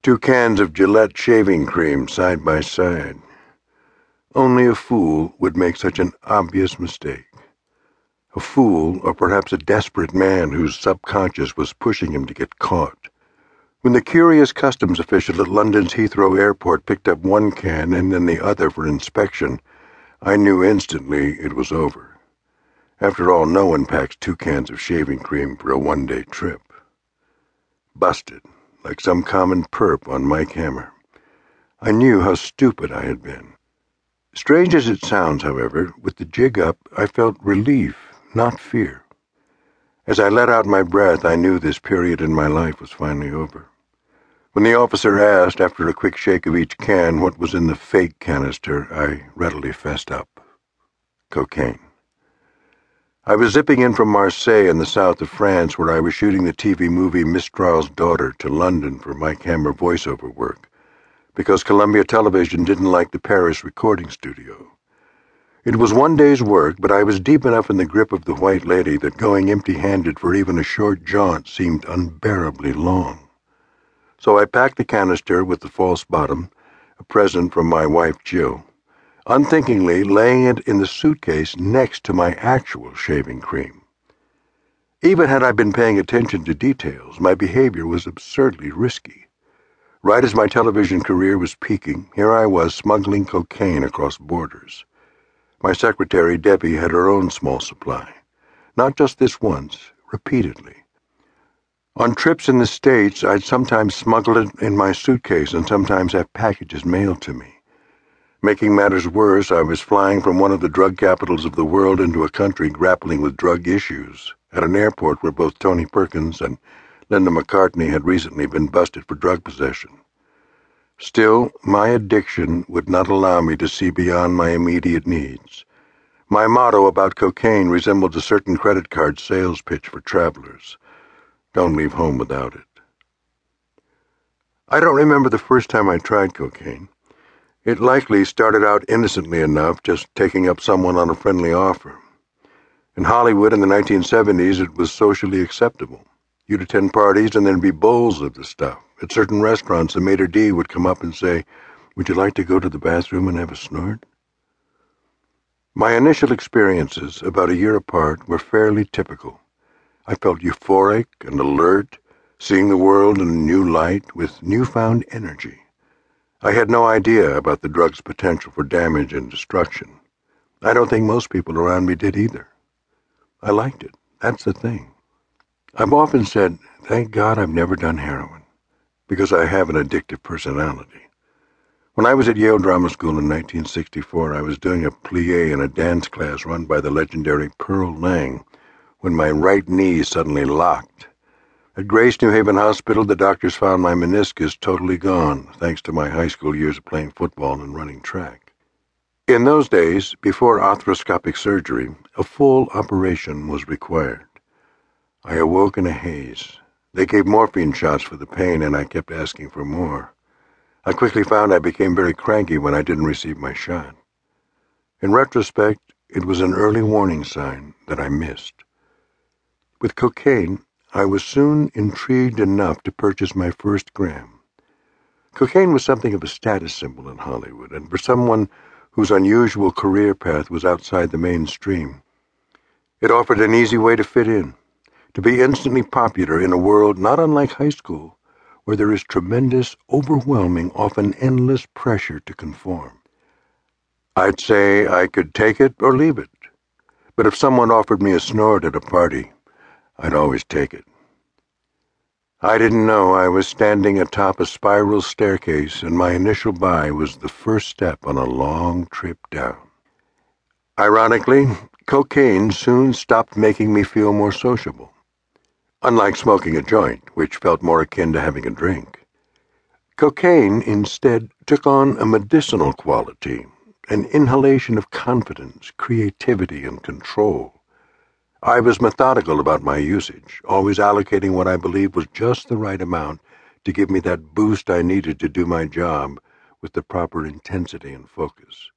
Two cans of Gillette shaving cream side by side. Only a fool would make such an obvious mistake. A fool, or perhaps a desperate man whose subconscious was pushing him to get caught. When the curious customs official at London's Heathrow Airport picked up one can and then the other for inspection, I knew instantly it was over. After all, no one packs two cans of shaving cream for a one-day trip. Busted, like some common perp on Mike Hammer. I knew how stupid I had been. Strange as it sounds, however, with the jig up, I felt relief, not fear. As I let out my breath, I knew this period in my life was finally over. When the officer asked, after a quick shake of each can, what was in the fake canister, I readily fessed up. Cocaine. I was zipping in from Marseille in the south of France, where I was shooting the TV movie Mistral's Daughter to London for Mike Hammer voiceover work, because Columbia Television didn't like the Paris recording studio. It was one day's work, but I was deep enough in the grip of the White Lady that going empty-handed for even a short jaunt seemed unbearably long. So I packed the canister with the false bottom, a present from my wife Jill unthinkingly laying it in the suitcase next to my actual shaving cream. Even had I been paying attention to details, my behavior was absurdly risky. Right as my television career was peaking, here I was smuggling cocaine across borders. My secretary, Debbie, had her own small supply. Not just this once, repeatedly. On trips in the States, I'd sometimes smuggle it in my suitcase and sometimes have packages mailed to me. Making matters worse, I was flying from one of the drug capitals of the world into a country grappling with drug issues, at an airport where both Tony Perkins and Linda McCartney had recently been busted for drug possession. Still, my addiction would not allow me to see beyond my immediate needs. My motto about cocaine resembled a certain credit card sales pitch for travelers. Don't leave home without it. I don't remember the first time I tried cocaine. It likely started out innocently enough, just taking up someone on a friendly offer. In Hollywood in the 1970s, it was socially acceptable. You'd attend parties and there'd be bowls of the stuff. At certain restaurants, the maitre d' would come up and say, Would you like to go to the bathroom and have a snort? My initial experiences, about a year apart, were fairly typical. I felt euphoric and alert, seeing the world in a new light with newfound energy. I had no idea about the drug's potential for damage and destruction. I don't think most people around me did either. I liked it. That's the thing. I've often said, thank God I've never done heroin, because I have an addictive personality. When I was at Yale Drama School in 1964, I was doing a plie in a dance class run by the legendary Pearl Lang when my right knee suddenly locked at Grace New Haven Hospital, the doctors found my meniscus totally gone, thanks to my high school years of playing football and running track. In those days, before arthroscopic surgery, a full operation was required. I awoke in a haze. They gave morphine shots for the pain, and I kept asking for more. I quickly found I became very cranky when I didn't receive my shot. In retrospect, it was an early warning sign that I missed. With cocaine, I was soon intrigued enough to purchase my first gram. Cocaine was something of a status symbol in Hollywood, and for someone whose unusual career path was outside the mainstream, it offered an easy way to fit in, to be instantly popular in a world not unlike high school, where there is tremendous, overwhelming, often endless pressure to conform. I'd say I could take it or leave it, but if someone offered me a snort at a party, I'd always take it. I didn't know I was standing atop a spiral staircase, and my initial buy was the first step on a long trip down. Ironically, cocaine soon stopped making me feel more sociable. Unlike smoking a joint, which felt more akin to having a drink. Cocaine instead took on a medicinal quality, an inhalation of confidence, creativity, and control. I was methodical about my usage, always allocating what I believed was just the right amount to give me that boost I needed to do my job with the proper intensity and focus.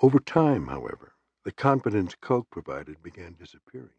Over time, however, the confidence Coke provided began disappearing.